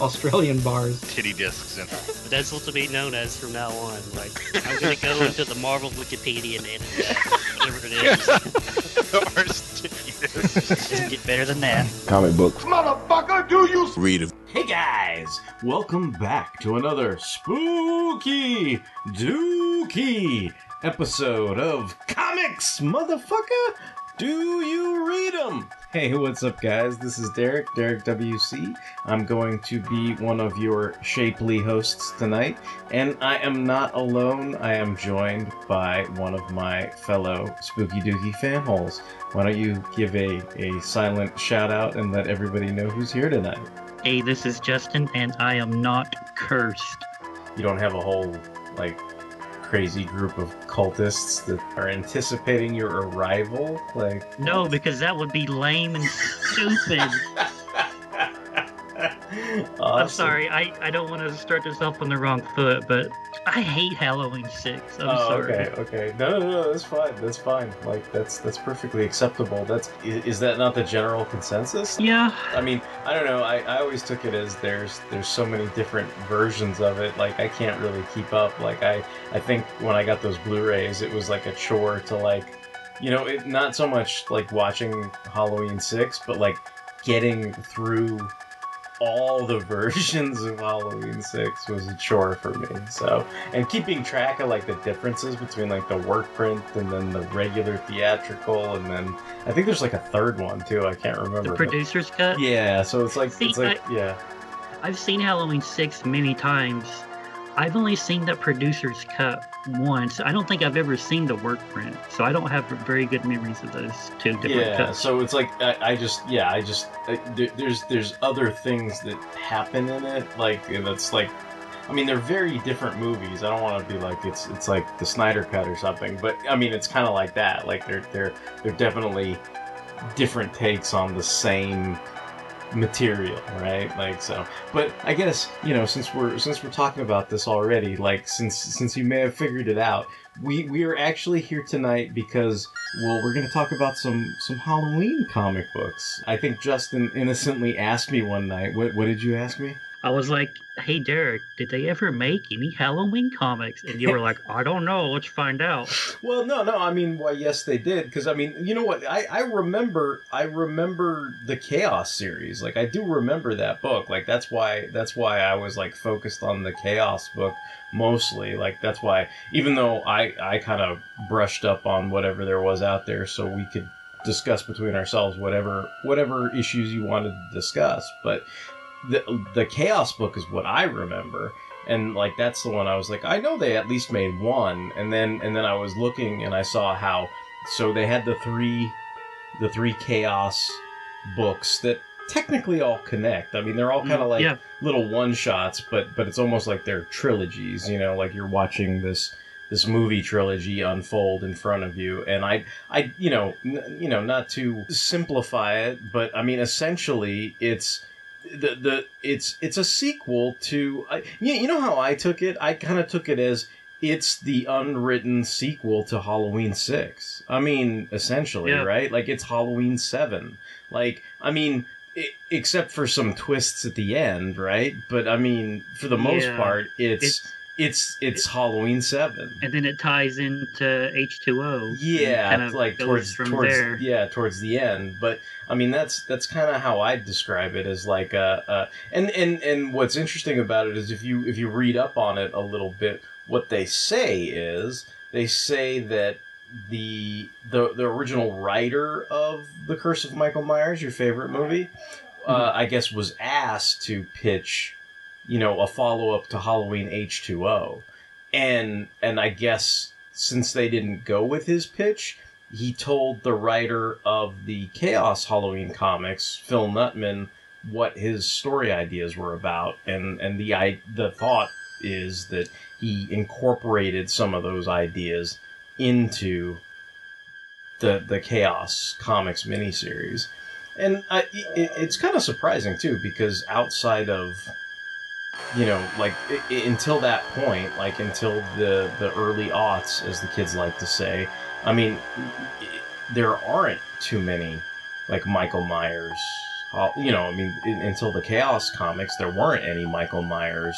Australian bars. Titty discs in But that's what to be known as from now on. Like, I'm going to go into the Marvel Wikipedia and edit. Whatever it is. Doesn't get better than that. Comic books. Motherfucker, do you Read them. Hey guys, welcome back to another spooky dookie episode of Comics, motherfucker. Do you read them? Hey, what's up, guys? This is Derek, Derek WC. I'm going to be one of your shapely hosts tonight, and I am not alone. I am joined by one of my fellow spooky dookie fanholes. Why don't you give a, a silent shout out and let everybody know who's here tonight? Hey, this is Justin, and I am not cursed. you don't have a whole like crazy group of cultists that are anticipating your arrival like No, because that would be lame and stupid. I'm sorry, I, I don't want to start this off on the wrong foot, but I hate Halloween 6. I'm oh, sorry. okay, okay. No, no, no, that's fine. That's fine. Like that's that's perfectly acceptable. That's is, is that not the general consensus? Yeah, I mean, I don't know. I, I always took it as there's there's so many different versions of it. Like I can't really keep up. Like I I think when I got those Blu-rays, it was like a chore to like, you know, it not so much like watching Halloween six, but like getting through all the versions of Halloween six was a chore for me. So and keeping track of like the differences between like the work print and then the regular theatrical and then I think there's like a third one too. I can't remember. the producer's cut. yeah, so it's like See, it's like yeah. I've seen Halloween 6 many times. I've only seen the producer's cut once. I don't think I've ever seen the work print, so I don't have very good memories of those two different Yeah, cuts. so it's like I, I just yeah I just I, there, there's there's other things that happen in it like that's like I mean they're very different movies. I don't want to be like it's it's like the Snyder cut or something, but I mean it's kind of like that. Like they're they're they're definitely different takes on the same material right? Like so but i guess you know since we're since we're talking about this already like since since you may have figured it out we we are actually here tonight because well we're going to talk about some some halloween comic books. I think justin innocently asked me one night what what did you ask me I was like, hey, Derek, did they ever make any Halloween comics? And you were like, I don't know. Let's find out. Well, no, no. I mean, well, yes, they did. Because I mean, you know what? I, I remember, I remember the Chaos series. Like, I do remember that book. Like, that's why, that's why I was like focused on the Chaos book mostly. Like, that's why, even though I, I kind of brushed up on whatever there was out there, so we could discuss between ourselves whatever, whatever issues you wanted to discuss. But the the Chaos book is what I remember. And like that's the one I was like I know they at least made one. And then and then I was looking and I saw how so they had the three the three chaos books that technically all connect. I mean they're all mm, kind of like yeah. little one shots but but it's almost like they're trilogies you know like you're watching this this movie trilogy unfold in front of you. And I I you know n- you know not to simplify it but I mean essentially it's the the it's it's a sequel to I, you, you know how I took it? I kind of took it as it's the unwritten sequel to Halloween 6 I mean essentially Yeah. right? Like it's Halloween 7 like I mean i except for some twists at the end right? But I mean for the most Yeah. part it's It's it's it's Halloween Seven. And then it ties into H two O. Yeah, kind of like towards from towards there. yeah towards the end. But I mean that's that's kind of how I describe it as like a, a and and and what's interesting about it is if you if you read up on it a little bit, what they say is they say that the the the original writer of the Curse of Michael Myers, your favorite movie, uh, mm-hmm. I guess was asked to pitch, you know, a follow up to Halloween H two O, and and I guess since they didn't go with his pitch, he told the writer of the Chaos Halloween comics, Phil Nutman, what his story ideas were about, and and the I the thought is that he incorporated some of those ideas into the the Chaos Comics miniseries, and I, it, it's kind of surprising too because outside of you know like i i until that point, like until the the early aughts, as the kids like to say, I mean, there aren't too many like Michael Myers. uh, You know, I mean, until the Chaos comics, there weren't any Michael Myers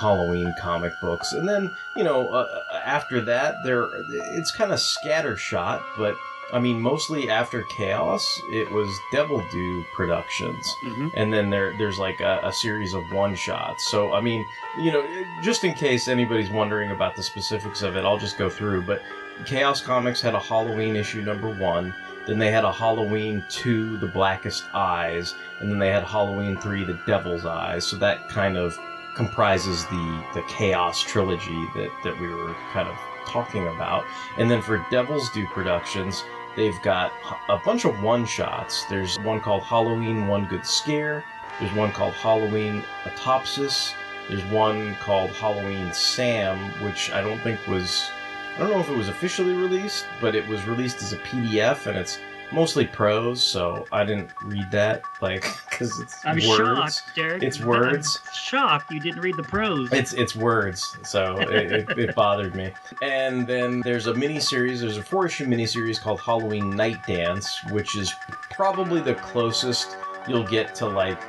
Halloween comic books, and then you know uh, after that, there it's kind of scattershot, but I mean mostly after Chaos, it was Devil Due Productions, Mhm. and then there there's like a, a series of one shots. So I mean, you know, just in case anybody's wondering about the specifics of it, I'll just go through. But Chaos Comics had a Halloween issue number one. Then they had a Halloween 2, The Blackest Eyes, and then they had Halloween 3, The Devil's Eyes. So that kind of comprises the, the Chaos trilogy that, that we were kind of talking about. And then for Devil's Due Productions, they've got a bunch of one shots. There's one called Halloween One Good Scare, there's one called Halloween Autopsis, there's one called Halloween Sam, which I don't think was I don't know if it was officially released, but it was released as a PDF, and it's mostly prose, so I didn't read that, like, because it's I'm words. shocked, Derek. It's words. I'm shocked you didn't read the prose. It's it's words, so it, it, it bothered me. And then there's a mini series. There's a four issue mini series called Halloween Night Dance, which is probably the closest you'll get to like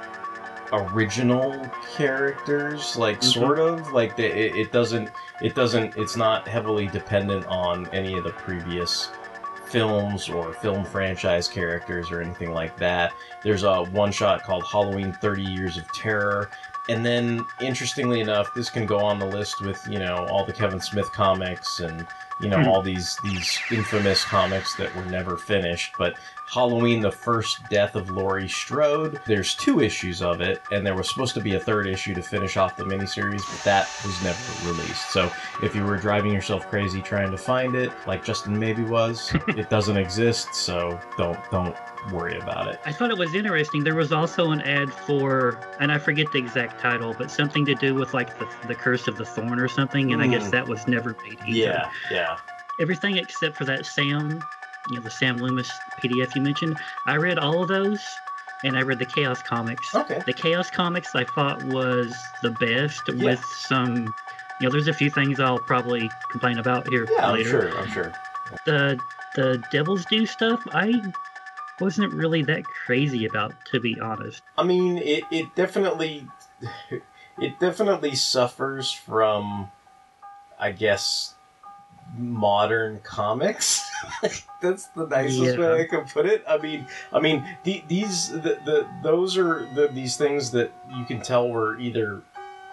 original characters, like Mhm. sort of like the, it, it doesn't it doesn't it's not heavily dependent on any of the previous films or film franchise characters or anything like that. There's a one shot called Halloween 30 Years of Terror. And then, interestingly enough, this can go on the list with you know all the Kevin Smith comics and you know Hmm. all these these infamous comics that were never finished. But Halloween: The First Death of Laurie Strode. There's two issues of it, and there was supposed to be a third issue to finish off the miniseries, but that was never released. So if you were driving yourself crazy trying to find it, like Justin maybe was, it doesn't exist. So don't don't worry about it. I thought it was interesting. There was also an ad for, and I forget the exact title, but something to do with like the, the curse of the thorn or something. And I guess Mm. that was never made either. Yeah, yeah. Everything except for that Sam, you know, the Sam Loomis PDF you mentioned. I read all of those, and I read the Chaos comics. Okay. The Chaos comics I thought was the best, Yeah. with some. You know, there's a few things I'll probably complain about here Yeah, I'm sure. I'm sure. the the Devil's Due stuff, I wasn't really that crazy about, to be honest. I mean, it, it definitely it definitely suffers from, I guess, modern comics. That's the nicest Yeah. way I can put it. I mean, I mean, the, these the, the those are the, these things that you can tell were either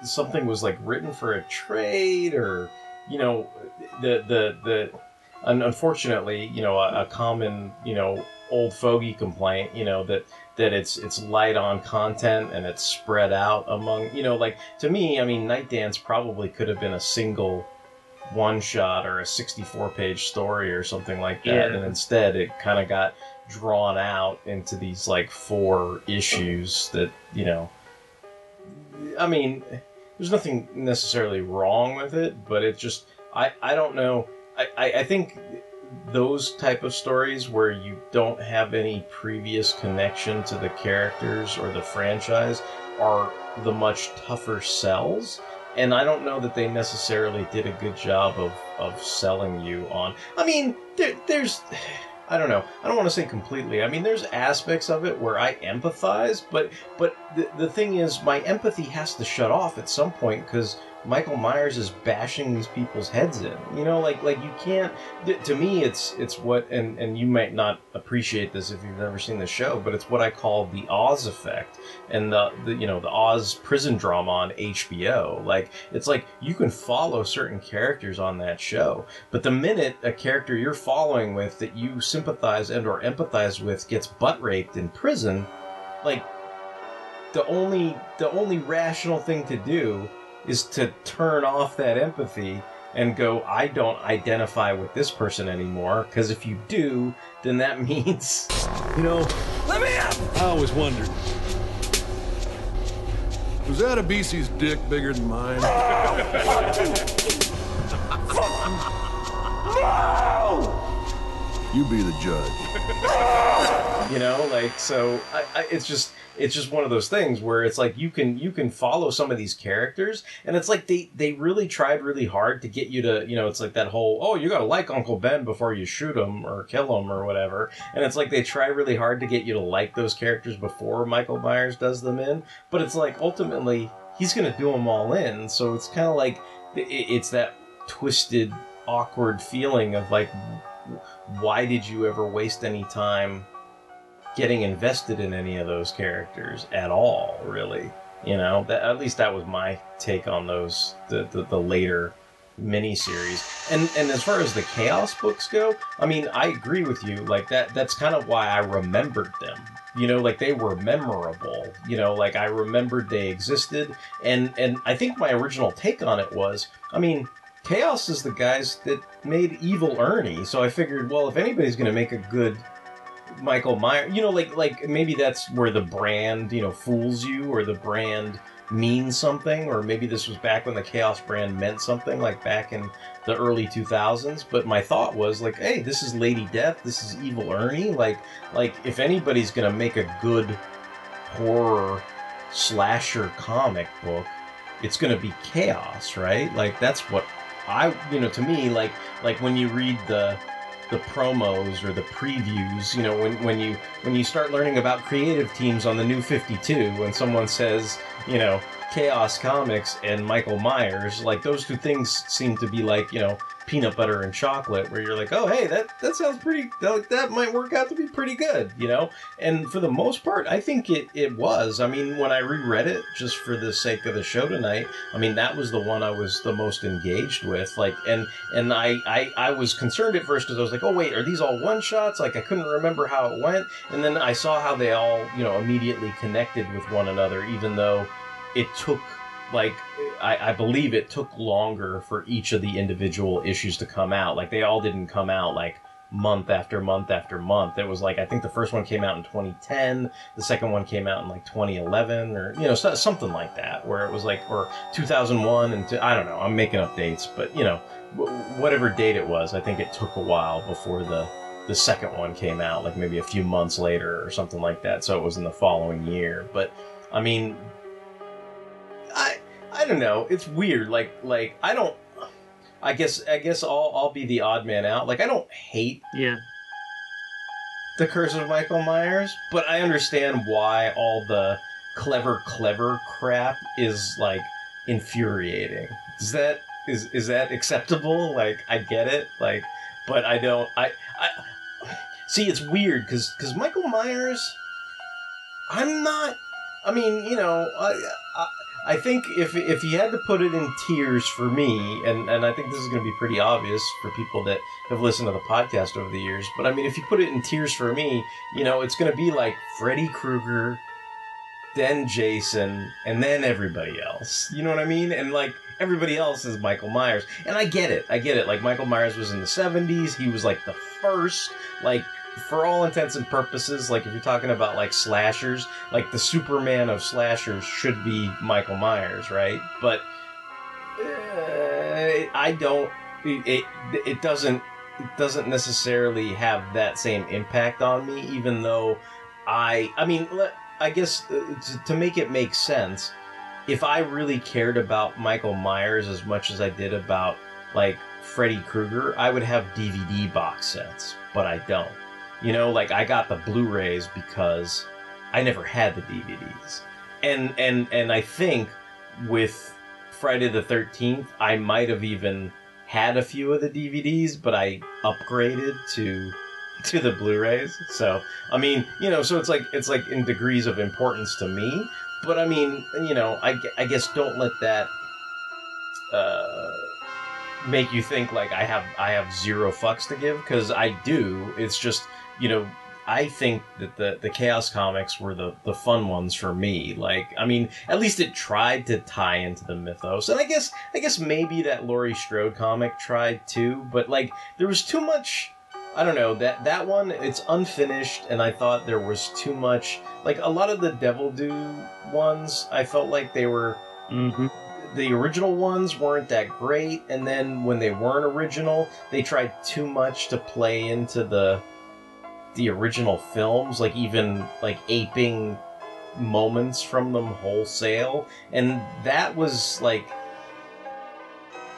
something was like written for a trade or you know the the the un- unfortunately you know a, a common you know old fogey complaint you know that that it's it's light on content and it's spread out among you know like to me i mean night dance probably could have been a single one shot or a 64 page story or something like that. Yeah. and instead it kind of got drawn out into these like four issues that you know i mean there's nothing necessarily wrong with it but it just i i don't know. I i, I think those type of stories where you don't have any previous connection to the characters or the franchise are the much tougher sells and i don't know that they necessarily did a good job of of selling you on i mean there, there's i don't know i don't want to say completely i mean there's aspects of it where i empathize but but the, the thing is my empathy has to shut off at some point because Michael Myers is bashing these people's heads in. You know, like like you can't. th- To me, it's it's what, and and you might not appreciate this if you've never seen the show, but it's what I call the Oz effect and the, the you know the Oz prison drama on HBO. Like it's like you can follow certain characters on that show, but the minute a character you're following with that you sympathize and or empathize with gets butt raped in prison, like the only the only rational thing to do is to turn off that empathy and go i don't identify with this person anymore because if you do then that means You know, let me up! I always wondered. Was that a BC's dick bigger than mine? You be the judge. you know like so I, I, it's just it's just one of those things where it's like you can you can follow some of these characters and it's like they they really tried really hard to get you to you know it's like that whole oh you gotta like uncle ben before you shoot him or kill him or whatever and it's like they try really hard to get you to like those characters before michael myers does them in but it's like ultimately he's gonna do them all in so it's kind of like it, it's that twisted awkward feeling of like why did you ever waste any time getting invested in any of those characters at all really. You know that at least that was my take on those the the, the later miniseries. And and as far as the chaos books go i mean i agree with you. Like that that's kind of why i remembered them. You know like they were memorable. You know like i remembered they existed. And and i think my original take on it was i mean chaos is the guys that made evil ernie so i figured well if anybody's going to make a good Michael Myers. You know, like like maybe that's where the brand you know fools you, or the brand means something, or maybe this was back when the Chaos brand meant something, like back in the early 2000s. But my thought was like, hey, this is Lady Death, this is Evil Ernie. Like like if anybody's gonna make a good horror slasher comic book, it's gonna be Chaos, right? Like that's what I you know to me like like when you read the the promos or the previews you know when, when you when you start learning about creative teams on the new 52 when someone says you know chaos comics and michael myers like those two things seem to be like you know peanut butter and chocolate where you're like oh hey that that sounds pretty that, that might work out to be pretty good you know? And for the most part i think it it was. I mean when i reread it just for the sake of the show tonight i mean that was the one i was the most engaged with like and and i i, I was concerned at first because i was like oh wait are these all one shots? Like i couldn't remember how it went. And then i saw how they all you know immediately connected with one another even though it took like I, I believe it took longer for each of the individual issues to come out. Like they all didn't come out like month after month after month. It was like i think the first one came out in 2010 the second one came out in like 2011 or you know so- something like that where it was like or 2001 and i don't know i'm making up dates but you know wh- whatever date it was i think it took a while before the the second one came out like maybe a few months later or something like that so it was in the following year. But i mean I I don't know. It's weird. Like like I don't. I guess I guess I'll I'll be the odd man out. Like I don't hate Yeah. the Curse of Michael Myers, but I understand why all the clever clever crap is like infuriating. Is that is is that acceptable? Like I get it. Like, but I don't. I I see. It's weird because because Michael Myers. I'm not. I mean, you know, I, I I think if if you had to put it in tiers for me, and and I think this is going to be pretty obvious for people that have listened to the podcast over the years, but I mean, if you put it in tiers for me, you know, it's going to be like Freddy Krueger, then Jason, and then everybody else. You know what I mean? And like everybody else is Michael Myers, and I get it. I get it. Like Michael Myers was in the '70s. He was like the first, like for all intents and purposes, like if you're talking about like slashers, like the Superman of slashers should be Michael Myers, right? But uh, I don't. It it doesn't it doesn't necessarily have that same impact on me, even though I. I mean, I guess uh, to, to make it make sense, if I really cared about Michael Myers as much as I did about like Freddy Krueger, I would have DVD box sets, but I don't. You know, like I got the Blu-rays because I never had the DVDs. And and and I think with Friday the Thirteenth, I might have even had a few of the DVDs, but I upgraded to to the Blu-rays. So I mean, you know, so it's like it's like in degrees of importance to me. But I mean, you know, I, I guess don't let that uh, make you think like I have I have zero fucks to give because I do. It's just you know I think that the the Chaos comics were the the fun ones for me. Like I mean, at least it tried to tie into the mythos, and I guess I guess maybe that Laurie Strode comic tried too. But like there was too much. I don't know that that one. It's unfinished, and I thought there was too much. Like a lot of the Devil Due ones, I felt like they were Mm-hmm. the original ones weren't that great, and then when they weren't original, they tried too much to play into the the original films, like even like aping moments from them wholesale, and that was like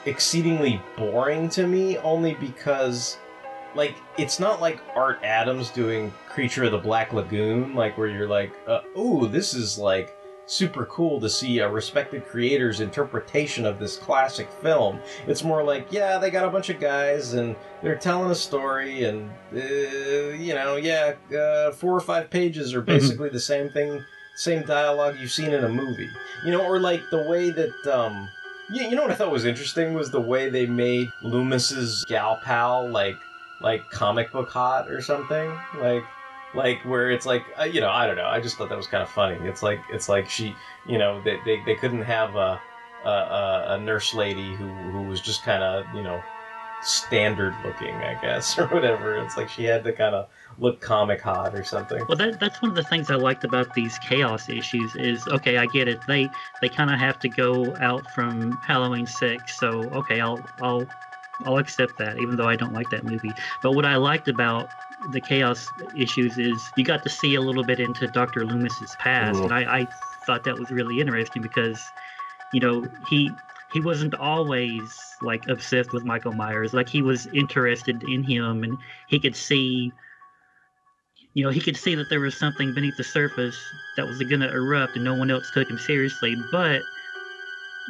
exceedingly boring to me only because like it's not like Art Adams doing Creature of the Black Lagoon like where you're like uh, ooh this is like super cool to see a respected creator's interpretation of this classic film. It's more like, yeah, they got a bunch of guys and they're telling a story, and uh, you know, yeah, uh, four or five pages are basically the same thing, same dialogue you've seen in a movie. You know, or like the way that. Um, you, you know what I thought was interesting was the way they made Loomis's gal pal like like comic book hot or something like like where it's like uh, you know I don't know I just thought that was kind of funny. It's like it's like she you know they they, they couldn't have a, a a nurse lady who who was just kind of you know standard looking I guess or whatever. It's like she had to kind of look comic hot or something. Well, that that's one of the things I liked about these chaos issues is okay, I get it. They they kind of have to go out from Halloween six, so okay, I'll I'll I'll accept that, even though I don't like that movie. But what I liked about the chaos issues is you got to see a little bit into Doctor Loomis's past, Mhm. and I, I thought that was really interesting because you know he he wasn't always like obsessed with Michael Myers. Like he was interested in him, and he could see you know, he could see that there was something beneath the surface that was going to erupt and no one else took him seriously. But,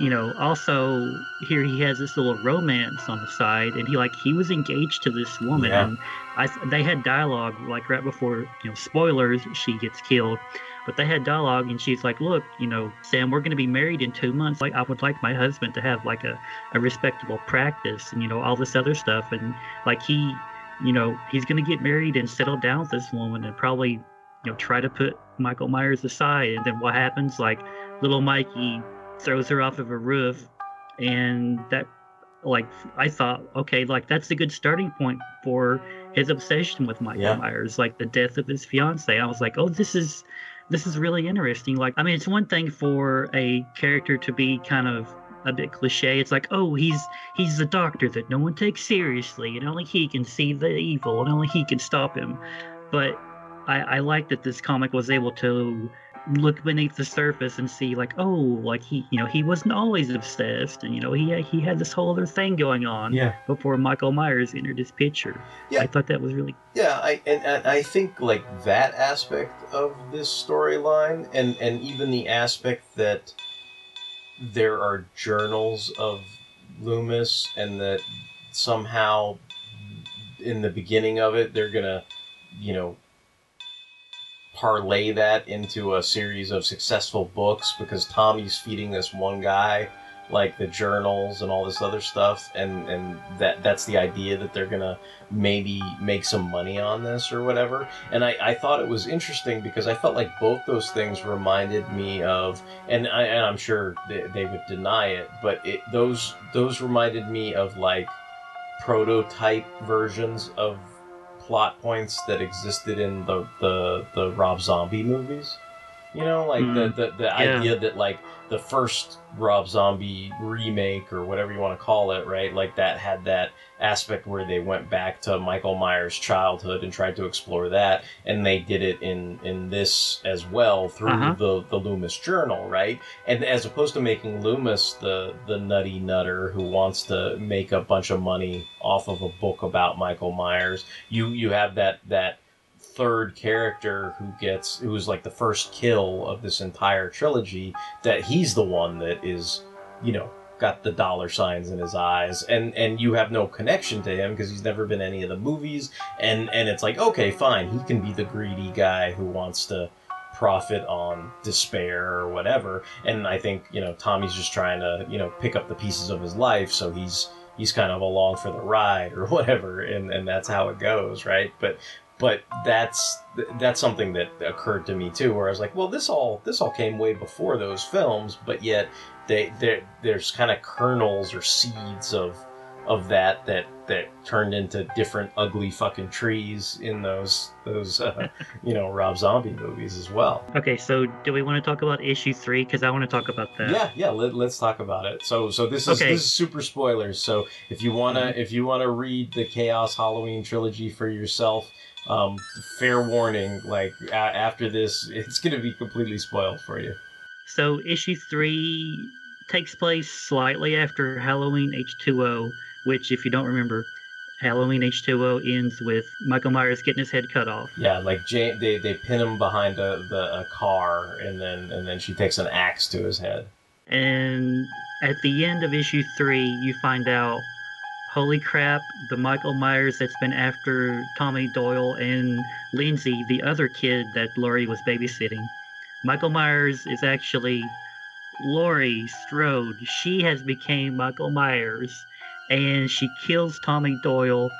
you know, also here he has this little romance on the side and he like, he was engaged to this woman Yeah. and I, they had dialogue like right before, you know, spoilers, she gets killed. But they had dialogue and she's like, look, you know, Sam, we're going to be married in two months. Like, I would like my husband to have like a, a respectable practice and, you know, all this other stuff. And like he, you know, he's going to get married and settle down with this woman and probably, you know, try to put Michael Myers aside. And then what happens? Like, little Mikey throws her off of a roof, and that, like, I thought, okay, like, that's a good starting point for his obsession with Michael Yeah. Myers, like the death of his fiance. I was like, oh, this is. This is really interesting. Like, I mean, it's one thing for a character to be kind of a bit cliche. It's like, oh, he's he's the doctor that no one takes seriously, and only he can see the evil, and only he can stop him. But I, I like that this comic was able to look beneath the surface and see, like, oh, like he, you know, he wasn't always obsessed, and you know, he he had this whole other thing going on Yeah. before Michael Myers entered his picture. Yeah. I thought that was really Yeah, I and, and I think like that aspect of this storyline, and and even the aspect that there are journals of Loomis, and that somehow in the beginning of it they're gonna, you know, parlay that into a series of successful books because Tommy's feeding this one guy like the journals and all this other stuff and and that that's the idea that they're gonna maybe make some money on this or whatever. And I, I thought it was interesting because I felt like both those things reminded me of and, I, and I'm sure they, they would deny it but it those those reminded me of like prototype versions of plot points that existed in the the, the Rob Zombie movies you know like the Mm. the, the Yeah. idea that like the first Rob Zombie remake or whatever you want to call it, right? Like that had that aspect where they went back to Michael Myers' childhood and tried to explore that, and they did it in in this as well through Uh-huh. the the Loomis Journal, right? And as opposed to making Loomis the the nutty nutter who wants to make a bunch of money off of a book about Michael Myers, you you have that that third character who gets who's like the first kill of this entire trilogy that he's the one that is you know got the dollar signs in his eyes, and and you have no connection to him because he's never been any of the movies, and and it's like okay, fine, he can be the greedy guy who wants to profit on despair or whatever, and I think you know Tommy's just trying to you know pick up the pieces of his life, so he's he's kind of along for the ride or whatever, and and that's how it goes, right? But but that's that's something that occurred to me too where i was like well this all this all came way before those films but yet they there there's kind of kernels or seeds of of that that that turned into different ugly fucking trees in those those uh, you know rob zombie movies as well Okay, so do we want to talk about issue three? Because I want to talk about that. yeah yeah let, let's talk about it so so this is Okay. this is super spoilers so if you want to if you want to read the chaos halloween trilogy for yourself um fair warning like a- after this it's gonna be completely spoiled for you So issue three takes place slightly after Halloween H2O, which, if you don't remember, Halloween H2O ends with Michael Myers getting his head cut off. yeah like Jane, they they pin him behind a, the, a car and then and then she takes an axe to his head And at the end of issue three, you find out, holy crap, the Michael Myers that's been after Tommy Doyle and Lindsay, the other kid that Laurie was babysitting. Michael Myers is actually Laurie Strode. She has become Michael Myers, and she kills Tommy Doyle.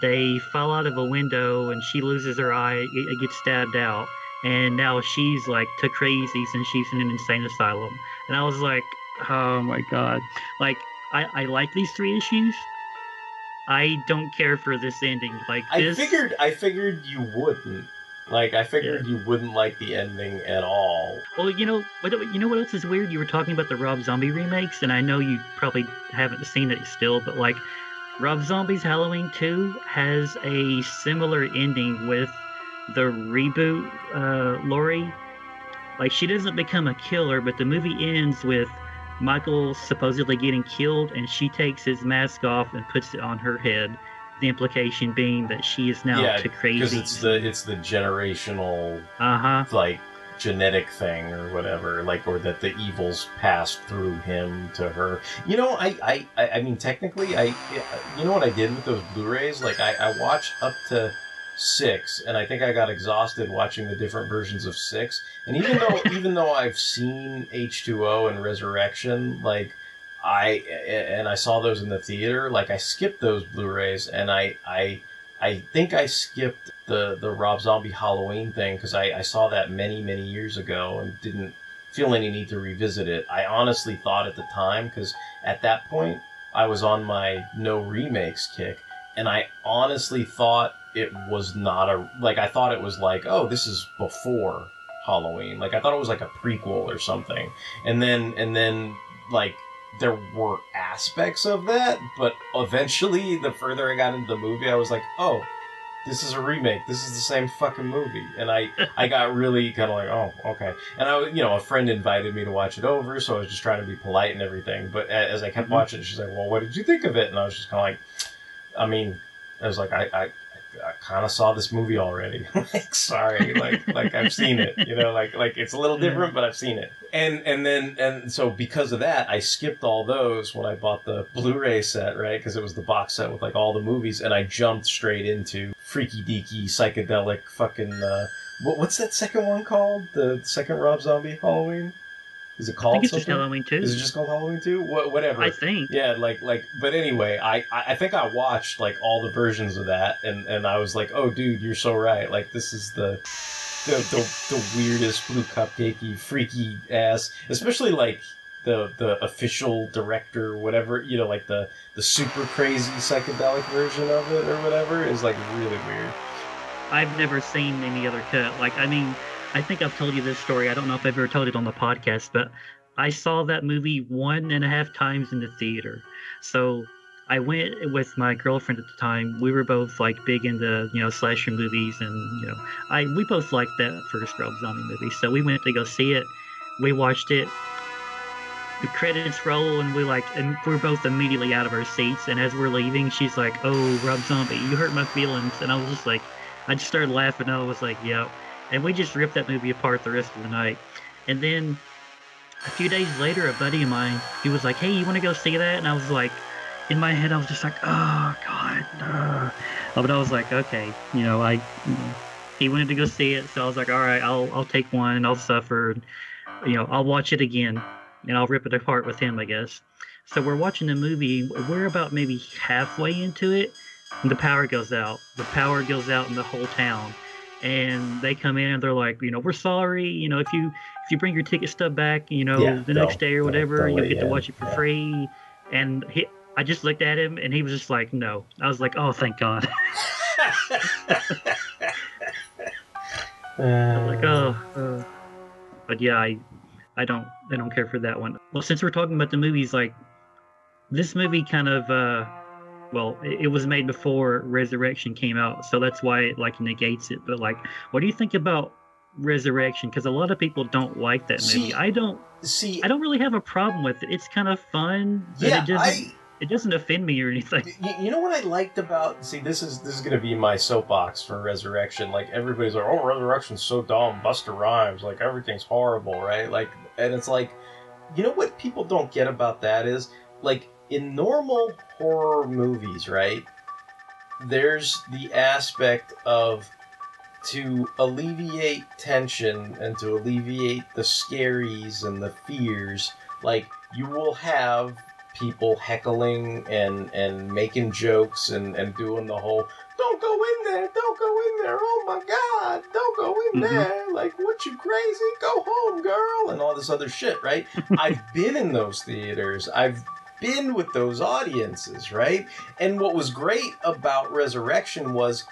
They fall out of a window, and she loses her eye. It, gets stabbed out, and now she's like to crazies, and she's in an insane asylum. And I was like, oh my god! Like I, I like these three issues. I don't care for this ending. Like i this. figured i figured you wouldn't like i figured you wouldn't like the ending at all Well, you know, what you know what else is weird? You were talking about the Rob Zombie remakes, and I know you probably haven't seen it still, but like Rob Zombie's Halloween 2 has a similar ending with the reboot uh, Laurie. Like she doesn't become a killer, but the movie ends with Michael supposedly getting killed, and she takes his mask off and puts it on her head. The implication being that she is now yeah to because crazy. it's the it's the generational Uh huh. like genetic thing or whatever like or that the evils passed through him to her you know i i i I mean technically i you know what i did with those blu-rays like i i watched up to six and i think i got exhausted watching the different versions of six and even though even though i've seen h2o and resurrection like i and i saw those in the theater like i skipped those blu-rays and i i I think I skipped the the Rob Zombie Halloween thing because I, I saw that many many years ago and didn't feel any need to revisit it. I honestly thought at the time because at that point I was on my no remakes kick, and I honestly thought it was not a like I thought it was like oh this is before Halloween like I thought it was like a prequel or something, and then and then like there were aspects of that, but eventually, the further I got into the movie, I was like, oh, this is a remake. This is the same fucking movie, and I I got really kind of like, oh, okay. And I, you know, a friend invited me to watch it over, so I was just trying to be polite and everything. But as I kept mm-hmm. watching, she's like, well, what did you think of it? And I was just kind of like, I mean, I was like, I. I I kind of saw this movie already. like, sorry, like like I've seen it. You know, like like it's a little different, but I've seen it. And and then and so because of that, I skipped all those when I bought the Blu-ray set, right? Because it was the box set with like all the movies, and I jumped straight into freaky deaky psychedelic fucking. Uh, what, what's that second one called? The second Rob Zombie Halloween. Is it called? I think it's just? Halloween 2. Is it just called Halloween Two? What, whatever. I think. Yeah, like like. But anyway, I I I think I watched like all the versions of that, and and I was like, oh, dude, you're so right. Like this is the. The, the, the weirdest blue cupcakey freaky ass especially like the the official director whatever you know like the the super crazy psychedelic version of it or whatever is like really weird I've never seen any other cut. Like, I mean, I think I've told you this story. I don't know if I've ever told it on the podcast, but I saw that movie one and a half times in the theater. So I went with my girlfriend at the time. We were both like big into you know slasher movies, and you know, I we both liked that first Rob Zombie movie. So we went to go see it. We watched it. The credits roll, and we like, and we're both immediately out of our seats. And as we're leaving, she's like, "Oh, Rob Zombie, you hurt my feelings," and I was just like. I just started laughing. I was like, "Yep," and we just ripped that movie apart the rest of the night. And then a few days later, a buddy of mine, he was like, "Hey, you want to go see that?" And I was like, in my head, I was just like, "Oh God." No. Uh, but I was like, "Okay, you know, I." You know, he wanted to go see it, so I was like, "All right, I'll I'll take one and I'll suffer. You know, I'll watch it again and I'll rip it apart with him, I guess." So we're watching the movie. We're about maybe halfway into it, and the power goes out. The power goes out in the whole town, and they come in and they're like, you know, we're sorry. You know, if you if you bring your ticket stub back, you know, Yeah, the next day or whatever, you'll get to watch it for Yeah. free. And he, I just looked at him, and he was just like, no. I was like, oh, thank God. I'm like, oh. uh. But yeah, I, I don't, I don't care for that one. Well, since we're talking about the movies, like this movie kind of, uh, well, it, was made before Resurrection came out, so that's why it like negates it. But like, what do you think about Resurrection? Because a lot of people don't like that movie. See- I don't. See, I don't really have a problem with it. It's kind of fun. But Yeah, it doesn't. I- It doesn't offend me or anything. You, you know what I liked about see this is this is gonna be my soapbox for Resurrection. Like everybody's like, oh, Resurrection's so dumb, Busta Rhymes, like everything's horrible, right? Like, and it's like, you know what people don't get about that is like in normal horror movies, right? There's the aspect of to alleviate tension and to alleviate the scaries and the fears. Like you will have people heckling and and making jokes and and doing the whole don't go in there don't go in there oh my god don't go in Mhm. there like what you crazy go home girl and all this other shit right i've been in those theaters i've been with those audiences right and what was great about resurrection was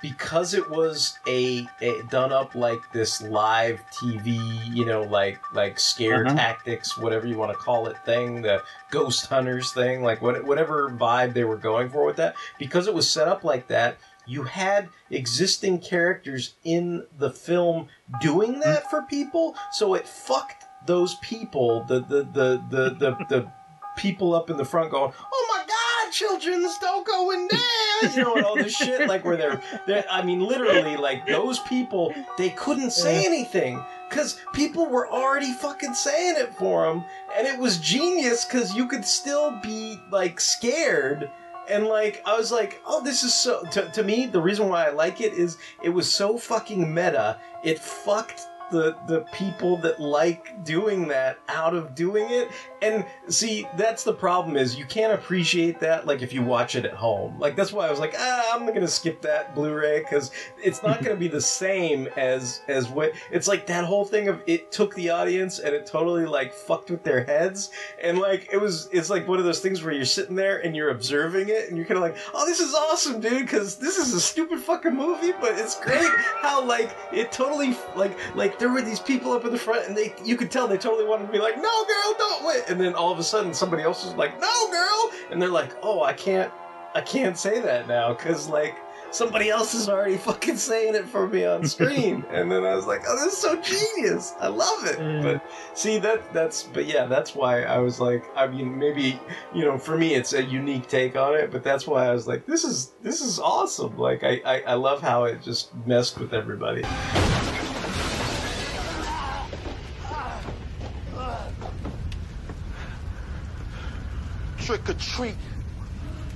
because it was a, a done up like this live TV, you know, like like scare Uh-huh. tactics, whatever you want to call it, thing, the ghost hunters thing, like what, whatever vibe they were going for with that. Because it was set up like that, you had existing characters in the film doing that for people, so it fucked those people, the the the the the, the people up in the front going, "Oh my God, children, don't go in there!" You know, and all this shit. Like where they're, they're, I mean, literally, like those people, they couldn't say anything because people were already fucking saying it for them, and it was genius because you could still be like scared. And like I was like, oh, this is so. To, to me, the reason why I like it is it was so fucking meta. It fucked the the people that like doing that out of doing it. And see, that's the problem is you can't appreciate that like if you watch it at home. Like that's why I was like, ah, I'm gonna skip that Blu-ray because it's not gonna be the same as as what it's like that whole thing of it took the audience and it totally like fucked with their heads and like it was it's like one of those things where you're sitting there and you're observing it and you're kind of like, oh, this is awesome, dude, because this is a stupid fucking movie, but it's great how like it totally like like there were these people up in the front and they you could tell they totally wanted to be like, no, girl, don't wait, and then all of a sudden somebody else was like, no, girl, and they're like, oh, I can't, I can't say that now because like. Somebody else is already fucking saying it for me on screen, and then I was like, "Oh, this is so genius! I love it." Mm. But see, that that's but yeah, that's why I was like, I mean, maybe you know, for me, it's a unique take on it, but that's why I was like, this is this is awesome. Like, I I, I love how it just messed with everybody. Trick or treat,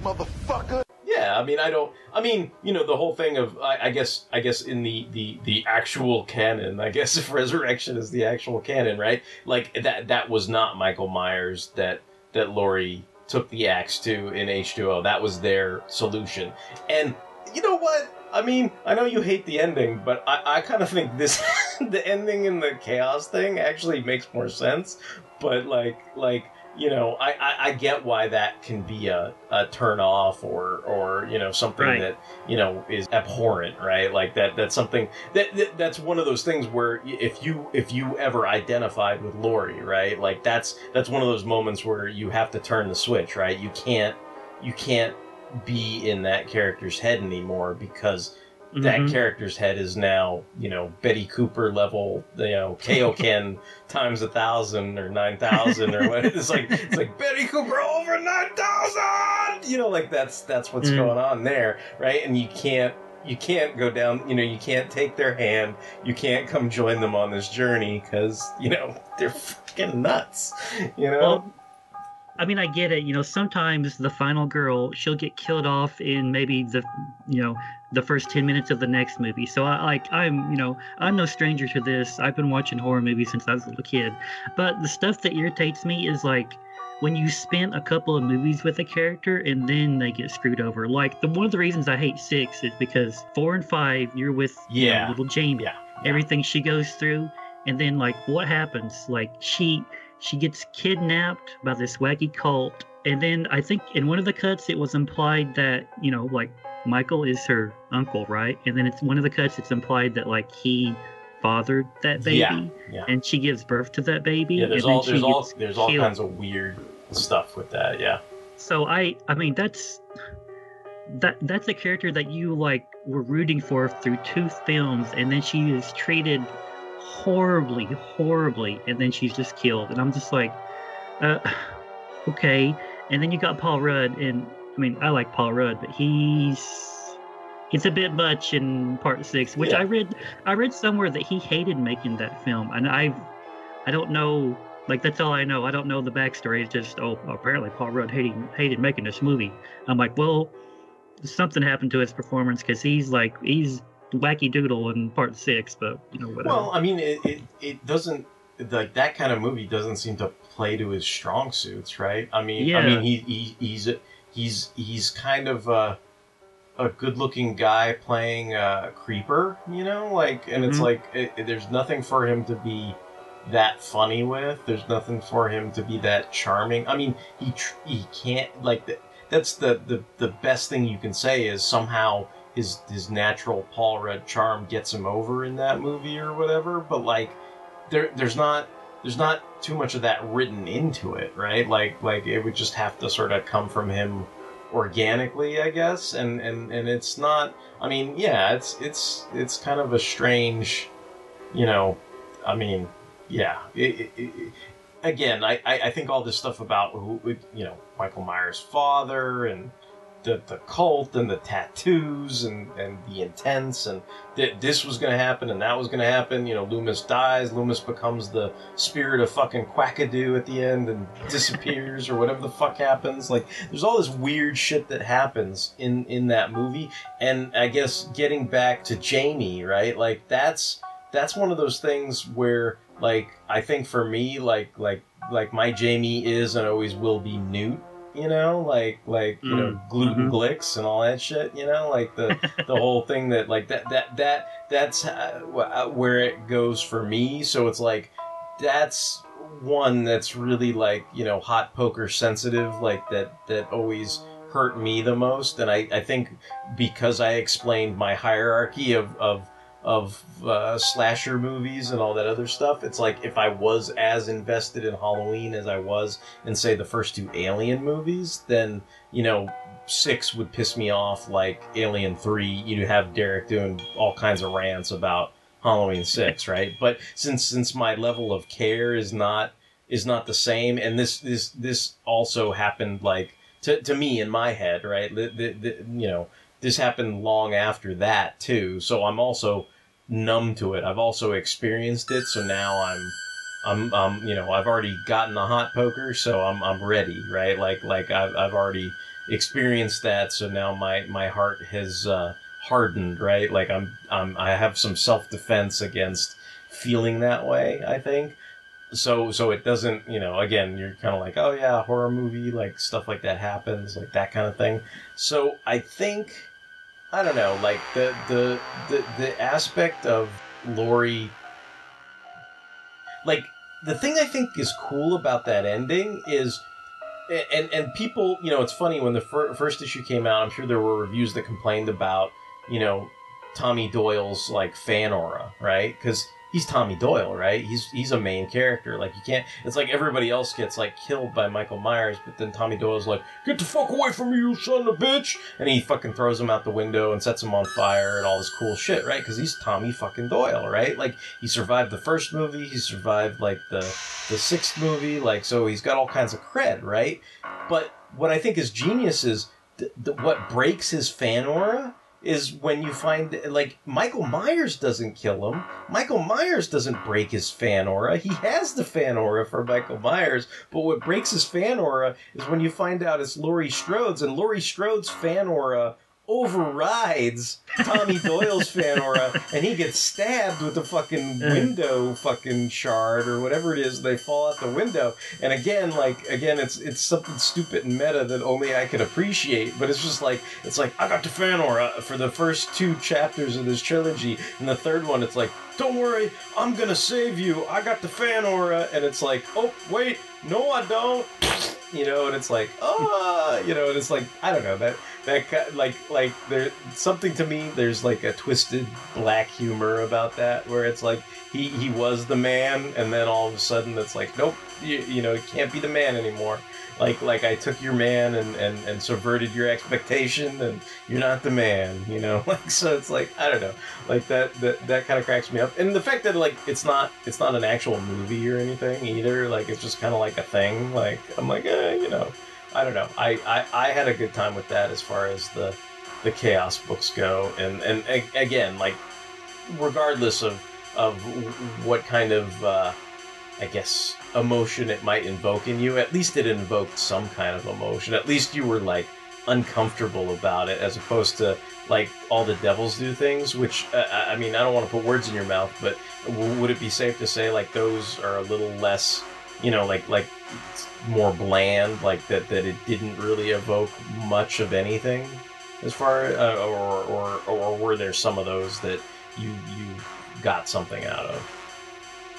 motherfucker. Yeah, I mean, I don't. I mean, you know, the whole thing of, I, I guess, I guess in the the the actual canon, I guess if Resurrection is the actual canon, right? Like that that was not Michael Myers that that Laurie took the axe to in H two O. That was their solution, and you know what? I mean, I know you hate the ending, but I, I kind of think this the ending in the chaos thing actually makes more sense. But like like you know, I, I, I get why that can be a, a turn off or or you know something Right. that you know is abhorrent, right? Like that that's something that, that that's one of those things where if you if you ever identified with Laurie, right? Like that's that's one of those moments where you have to turn the switch, right? You can't you can't be in that character's head anymore because that Mhm. character's head is now, you know, Betty Cooper level, you know, Kaioken times a thousand or nine thousand or what. It's like it's like Betty Cooper over nine thousand. You know, like that's that's what's Mm. going on there, right? And you can't you can't go down. You know, you can't take their hand. You can't come join them on this journey because you know they're fucking nuts. You know. Well, I mean, I get it. You know, sometimes the final girl she'll get killed off in maybe the, you know, the first ten minutes of the next movie. So I like I'm, you know, I'm no stranger to this. I've been watching horror movies since I was a little kid. But the stuff that irritates me is like when you spend a couple of movies with a character and then they get screwed over. Like the one of the reasons I hate six is because four and five you're with you know, Yeah. little Jamie, Yeah. everything she goes through, and then like what happens? Like she she gets kidnapped by this wacky cult, and then I think in one of the cuts it was implied that you know like Michael is her uncle, right? And then it's one of the cuts it's implied that like he fathered that baby, Yeah, yeah. and she gives birth to that baby. Yeah, there's and all there's all there's all killed. kinds of weird stuff with that. Yeah. So I I mean that's that that's a character that you like were rooting for through two films and then she is treated horribly horribly and then she's just killed and I'm just like uh okay and then you got Paul Rudd and I mean I like Paul Rudd but he's it's a bit much in part 6 which Yeah. I read I read somewhere that he hated making that film and I've I don't know like that's all I know. I don't know the backstory. It's just oh apparently Paul Rudd hated hated making this movie. I'm like well something happened to his performance because he's like he's wacky doodle in part six, but you know whatever. Well, I mean, it, it, it doesn't like that kind of movie doesn't seem to play to his strong suits, right? I mean, I mean, he, he he's he's he's kind of a, a good-looking guy playing a creeper, you know, like, and it's Mhm. like it, there's nothing for him to be that funny with. There's nothing for him to be that charming. I mean, he tr- he can't like th- that's the, the the best thing you can say is somehow his his natural Paul Rudd charm gets him over in that movie or whatever. But like, there there's not there's not too much of that written into it, right? Like like it would just have to sort of come from him organically, I guess. And and and it's not. I mean, yeah, it's it's it's kind of a strange, you know. I mean, yeah. It, it, it, again, I, I think all this stuff about who you know Michael Myers' father and the the cult and the tattoos and and the intense and that this was going to happen and that was going to happen. You know, Loomis dies. Loomis becomes the spirit of fucking Quackadoo at the end and disappears or whatever the fuck happens. Like, there's all this weird shit that happens in in that movie. And I guess getting back to Jamie, right? Like that's that's one of those things where like I think for me like like like my Jamie is and always will be Newt you know like like you know Mm, gluten mhm. glicks and all that shit you know like the the whole thing that like that that that that's uh, where it goes for me so it's like that's one that's really like you know hot poker sensitive like that that always hurt me the most and i i think because i explained my hierarchy of of of uh, slasher movies and all that other stuff it's like if i was as invested in halloween as i was in say the first two alien movies then you know six would piss me off like alien 3 you have derek doing all kinds of rants about halloween 6 right? But since since my level of care is not is not the same and this this this also happened like to, to me in my head right? The, the, the, you know this happened long after that too. So i'm also numb to it. I've also experienced it so now i'm i'm um you know i've already gotten the hot poker so i'm i'm ready right? Like like i've, I've already experienced that so now my my heart has uh hardened right? Like i'm i'm i have some self-defense against feeling that way i think. So so it doesn't you know again you're kind of like oh yeah horror movie like stuff like that happens like that kind of thing. So i think i don't know like the the the, the aspect of Laurie like the thing i think is cool about that ending is and and people you know it's funny when the fir- first issue came out i'm sure there were reviews that complained about you know tommy doyle's like fan aura right? Because he's tommy doyle right? He's he's a main character. Like you can't it's like everybody else gets like killed by michael myers but then tommy doyle's like get the fuck away from me you son of a bitch! And he fucking throws him out the window and sets him on fire and all this cool shit right? Because he's tommy fucking doyle right? Like he survived the first movie he survived like the the sixth movie like so he's got all kinds of cred right? But what i think is genius is what breaks his fan aura is when you find like Michael Myers doesn't kill him. Michael Myers doesn't break his fan aura. He has the fan aura for Michael Myers, but what breaks his fan aura is when you find out it's Laurie Strode's, and Laurie Strode's fan aura overrides Tommy Doyle's fan aura, and he gets stabbed with the fucking window fucking shard or whatever it is. They fall out the window, and again, like again, it's it's something stupid and meta that only I can appreciate. But it's just like it's like I got the fan aura for the first two chapters of this trilogy, and the third one, it's like don't worry, I'm gonna save you. I got the fan aura, and it's like oh wait, no I don't. You know, and it's like, oh, uh, you know, and it's like, I don't know that that ki- like like there something to me. There's like a twisted black humor about that, where it's like he he was the man, and then all of a sudden it's like, nope, you, you know, he can't be the man anymore. Like like I took your man and and and subverted your expectation, and you're not the man. You know, like so it's like I don't know, like that that that kind of cracks me up, and the fact that like it's not it's not an actual movie or anything either. Like it's just kind of like a thing. Like I'm like, eh, you know. I don't know. I, I, I had a good time with that as far as the the chaos books go, and and a- again, like regardless of of what kind of uh, I guess emotion it might invoke in you, at least it invoked some kind of emotion. At least you were like uncomfortable about it, as opposed to like all the Devil's Due things. Which uh, I mean, I don't want to put words in your mouth, but w- would it be safe to say like those are a little less, you know, like like more bland, like that that it didn't really evoke much of anything, as far uh, or, or or were there some of those that you you got something out of?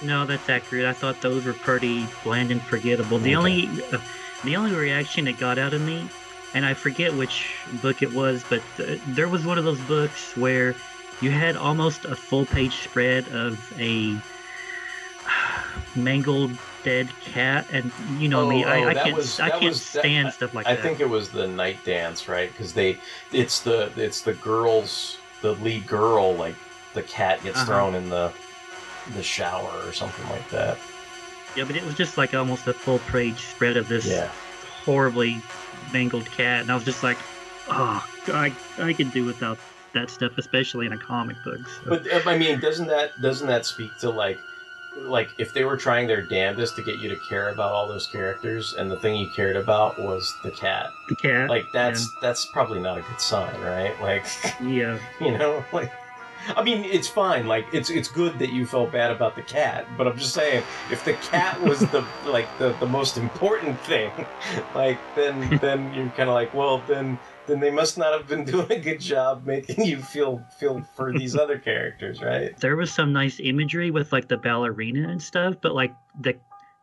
No, that's accurate. I thought those were pretty bland and forgettable. The only, uh, the only reaction it got out of me, and I forget which book it was, but uh, there was one of those books where you had almost a full page spread of a mangled dead cat, and you know me, I, I Oh, that can't, was- I can't was- that- stand stuff like I that. I think it was the Nightdance, right? Because they, it's the it's the girls, the lead girl, like the cat gets Uh-huh. thrown in the the shower or something like that. Yeah, but it was just like almost a full page spread of this Yeah. horribly mangled cat, and I was just like, oh, I I could do without that stuff, especially in a comic book. so- But I mean, doesn't that doesn't that speak to like like if they were trying their damnedest to get you to care about all those characters, and the thing you cared about was the cat, the cat, like that's that's probably not a good sign, right? Like, yeah, you know, like. I mean, it's fine. Like, it's it's good that you felt bad about the cat, but I'm just saying, if the cat was the like the, the most important thing, like then then you're kind of like, well, then then they must not have been doing a good job making you feel feel for these other characters, right? there was some nice imagery with like the ballerina and stuff, but like the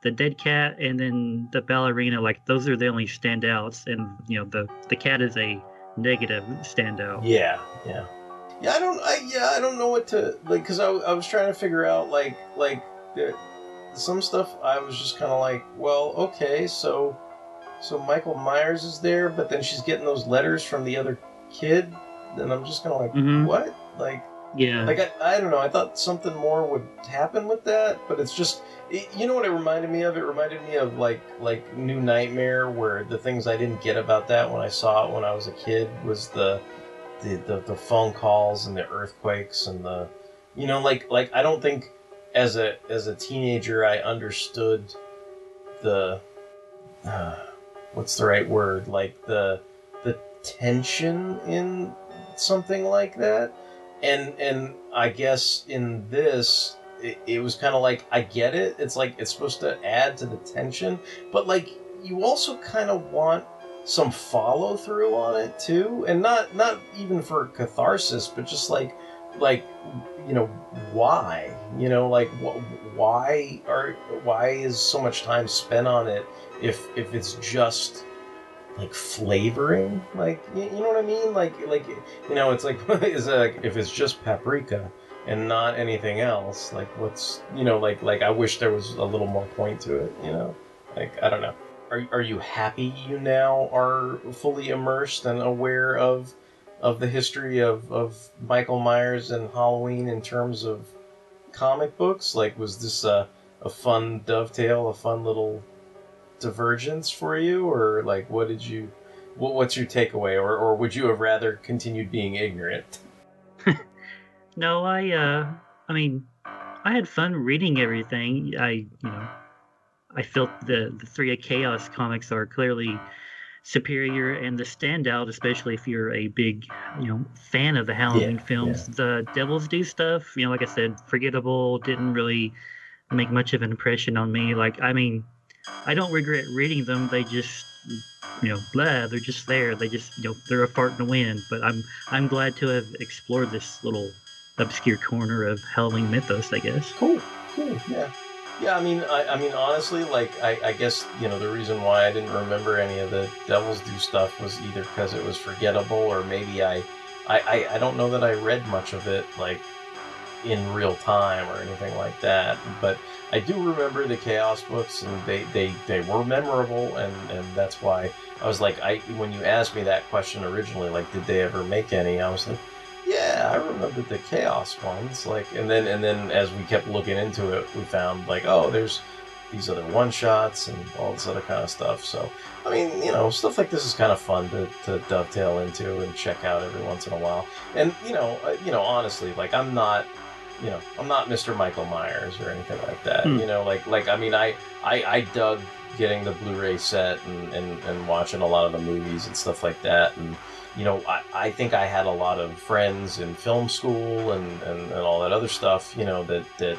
the dead cat and then the ballerina, like those are the only standouts, and you know the the cat is a negative standout. Yeah, yeah, yeah. I don't, I yeah, I don't know what to like because I, I was trying to figure out like like there, some stuff. I was just kind of like, well, okay, so so Michael Myers is there, but then she's getting those letters from the other kid, and I'm just kind of like, Mhm. what, like. Yeah. Like I, I don't know. I thought something more would happen with that, but it's just it, you know what it reminded me of. It reminded me of like like New Nightmare, where the things I didn't get about that when I saw it when I was a kid was the the the, the phone calls and the earthquakes and the you know like like I don't think as a as a teenager I understood the uh, what's the right word like the the tension in something like that and and I guess in this it, it was kind of like I get it. It's like it's supposed to add to the tension, but like you also kind of want some follow through on it too, and not not even for catharsis, but just like like you know why you know like wh- why are why is so much time spent on it if if it's just like flavoring like you, you know what i mean? Like like you know it's like is like if it's just paprika and not anything else like what's you know like like i wish there was a little more point to it you know? Like i don't know. Are, are you happy you now are fully immersed and aware of of the history of of michael myers and halloween in terms of comic books? Like was this a, a fun dovetail a fun little divergence for you or like what did you what, what's your takeaway, or or would you have rather continued being ignorant? No, I uh I mean I had fun reading everything. I you know I felt the the three of chaos comics are clearly superior and the standout, especially if you're a big, you know, fan of the Halloween Yeah, films. The Devil's Due stuff, you know, like I said, forgettable, didn't really make much of an impression on me. Like I mean, I don't regret reading them. They just you know, blah, they're just there. They just you know, they're a fart in the wind. But I'm I'm glad to have explored this little obscure corner of Halloween mythos, I guess. Cool, cool, yeah. Yeah, I mean, I, I mean, honestly, like, I, I guess you know the reason why I didn't remember any of the Devil's Due stuff was either because it was forgettable, or maybe I, I, I, I don't know that I read much of it like in real time or anything like that. But I do remember the Chaos books, and they, they, they were memorable, and, and that's why I was like, I when you asked me that question originally, like, did they ever make any? I was like, yeah, I remember the Chaos ones. Like, and then and then as we kept looking into it, we found like, oh, there's these other one shots and all this other kind of stuff. So, I mean, you know, stuff like this is kind of fun to, to dovetail into and check out every once in a while. And you know, uh, you know, honestly, like I'm not, you know, I'm not Mr. Michael Myers or anything like that. Hmm. You know, like like I mean, I I, I dug getting the Blu-ray set and, and, and watching a lot of the movies and stuff like that. And you know, I, I think I had a lot of friends in film school and, and, and all that other stuff, you know, that, that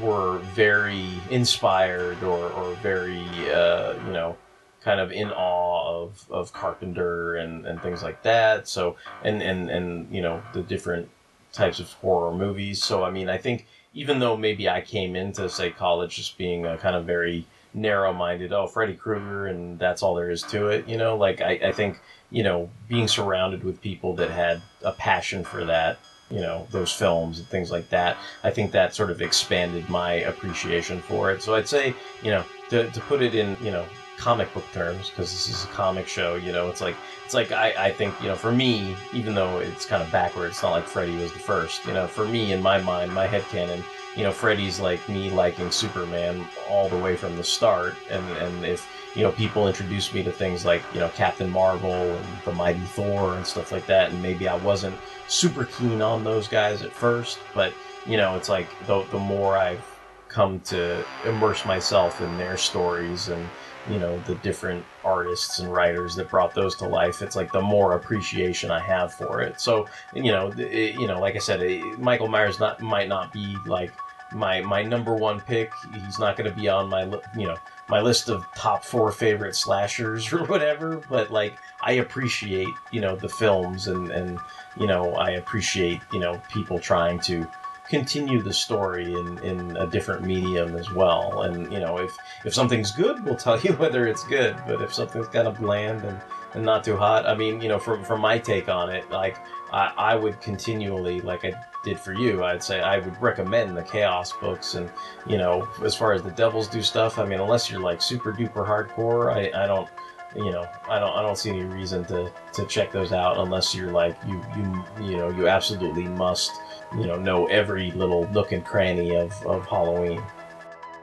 were very inspired or, or very, uh, you know, kind of in awe of, of Carpenter and, and things like that. So, and, and, and, you know, the different types of horror movies. So, I mean, I think even though maybe I came into, say, college just being a kind of very narrow minded, oh, Freddy Krueger, and that's all there is to it, you know, like, I, I think, you know, being surrounded with people that had a passion for that, you know, those films and things like that, I think that sort of expanded my appreciation for it. So I'd say, you know, to, to put it in, you know, comic book terms, because this is a comic show, you know, it's like, it's like, I, I think, you know, for me, even though it's kind of backwards, it's not like Freddy was the first, you know, for me, in my mind, my head headcanon, you know, Freddy's like me liking Superman all the way from the start. And, and if, you know, people introduced me to things like, you know, Captain Marvel and the Mighty Thor and stuff like that. And maybe I wasn't super keen on those guys at first, but, you know, it's like the, the more I've come to immerse myself in their stories and, you know, the different artists and writers that brought those to life, it's like the more appreciation I have for it. So, you know, it, you know, like I said, it, Michael Myers not might not be like my my number one pick. He's not going to be on my you know my list of top four favorite slashers or whatever. But like I appreciate you know the films and and you know I appreciate you know people trying to continue the story in, in a different medium as well. And you know if if something's good, we'll tell you whether it's good. But if something's kind of bland and and not too hot, I mean you know from from my take on it, like I, I would continually like I did for you, I'd say I would recommend the Chaos books. And, you know, as far as the Devil's Due stuff, I mean, unless you're like super duper hardcore, I, I don't, you know, I don't, I don't see any reason to, to check those out unless you're like, you, you, you know, you absolutely must, you know, know every little nook and cranny of, of Halloween.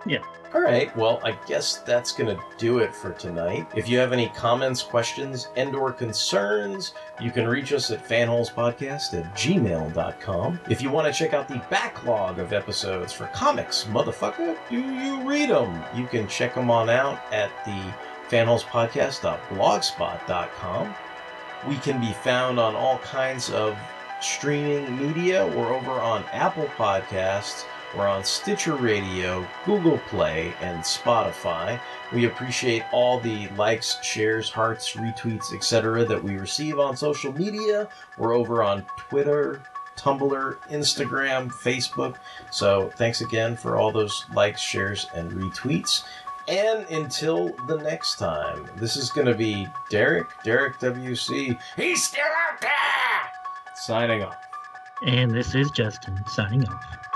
Yeah. All right, well, I guess that's going to do it for tonight. If you have any comments, questions, and or concerns, you can reach us at fanholespodcast at gmail.com. If you want to check out the backlog of episodes for comics, motherfucker, do you read them? You can check them on out at the fanholespodcast.blogspot.com. We can be found on all kinds of streaming media. We're over on Apple Podcasts, we're on Stitcher Radio, Google Play, and Spotify. We appreciate all the likes, shares, hearts, retweets, etc. that we receive on social media. We're over on Twitter, Tumblr, Instagram, Facebook. So thanks again for all those likes, shares, and retweets. And until the next time, this is going to be Derek, Derek WC. He's still out there! Signing off. And this is Justin signing off.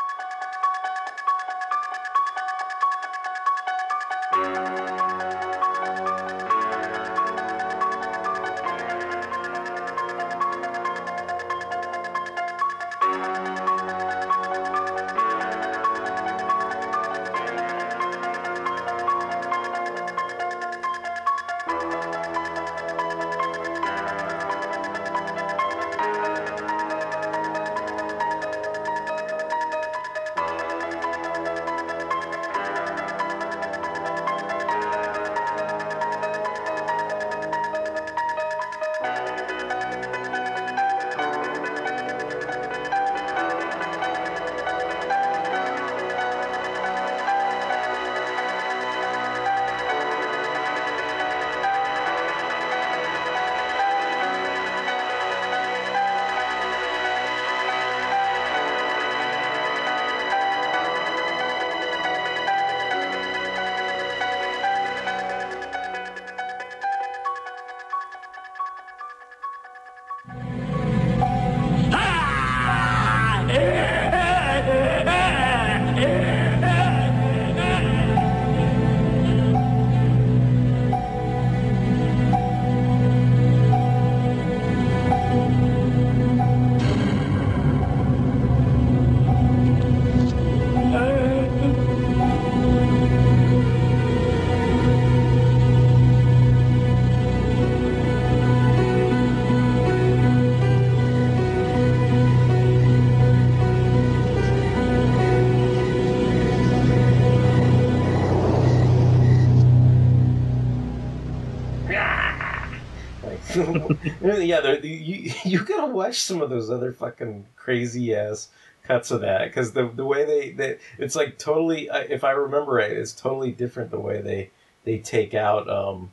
Yeah, you you gotta watch some of those other fucking crazy ass cuts of that because the the way they, they it's like totally if I remember right, it's totally different the way they they take out um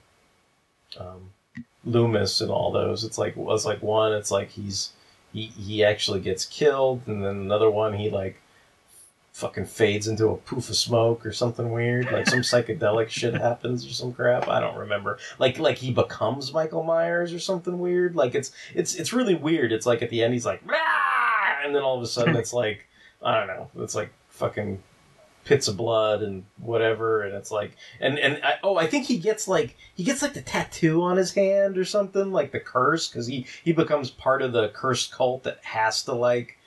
um Loomis and all those. It's like it's like one, it's like he's he he actually gets killed, and then another one he like fucking fades into a poof of smoke or something weird. Like some psychedelic shit happens or some crap. I don't remember. Like like he becomes Michael Myers or something weird. Like it's it's it's really weird. It's like at the end he's like, "Rah!" and then all of a sudden it's like I don't know. It's like fucking pits of blood and whatever and it's like and and I, oh i think he gets like he gets like the tattoo on his hand or something like the curse because he he becomes part of the cursed cult that has to like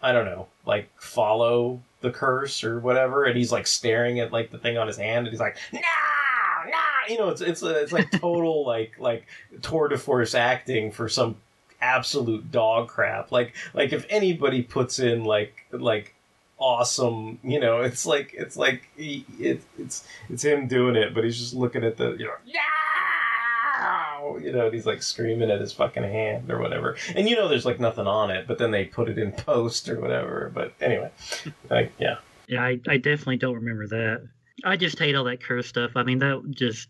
i don't know like follow the curse or whatever and he's like staring at like the thing on his hand and he's like no no you know it's it's it's like total like like tour de force acting for some absolute dog crap like like if anybody puts in like like awesome you know it's like it's like he, it, it's it's him doing it but he's just looking at the you know "Yeah!" You know he's like screaming at his fucking hand or whatever and you know there's like nothing on it but then they put it in post or whatever but anyway like yeah Yeah, I, I definitely don't remember that. I just hate all that curse stuff. I mean, that just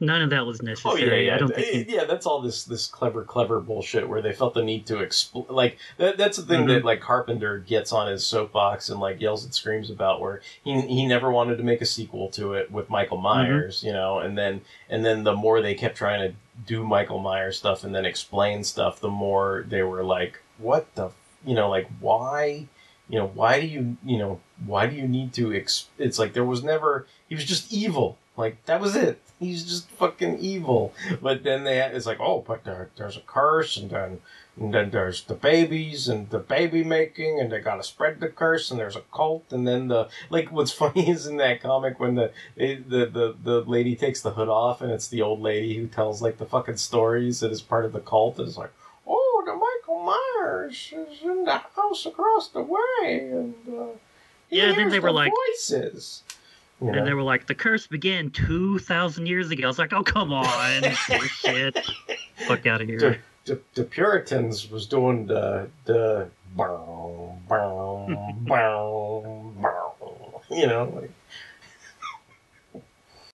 none of that was necessary. Oh yeah, yeah, I don't think. Yeah. That's all this this clever, clever bullshit where they felt the need to expl- like that, That's the thing Mhm. that like Carpenter gets on his soapbox and like yells and screams about, where he he never wanted to make a sequel to it with Michael Myers, you know, and then and then the more they kept trying to do Michael Myers stuff and then explain stuff, the more they were like, what the, f-" you know, like why. You know why do you you know why do you need to? Ex- it's like there was never he was just evil like that was it. He's just fucking evil. But then they it's like, oh, but there, there's a curse, and then and then there's the babies and the baby making, and they gotta spread the curse, and there's a cult, and then the like. What's funny is in that comic when the the the the lady takes the hood off, and it's the old lady who tells like the fucking stories that is part of the cult, and it's like. Oh, the Michael Myers is in the house across the way, and uh, Yeah, then hears they were the like- voices. You know? And they were like, the curse began two thousand years ago. I was like, oh come on, shit, fuck out of the, here. the, the Puritans was doing the the bow, bow, bow, bow. you know like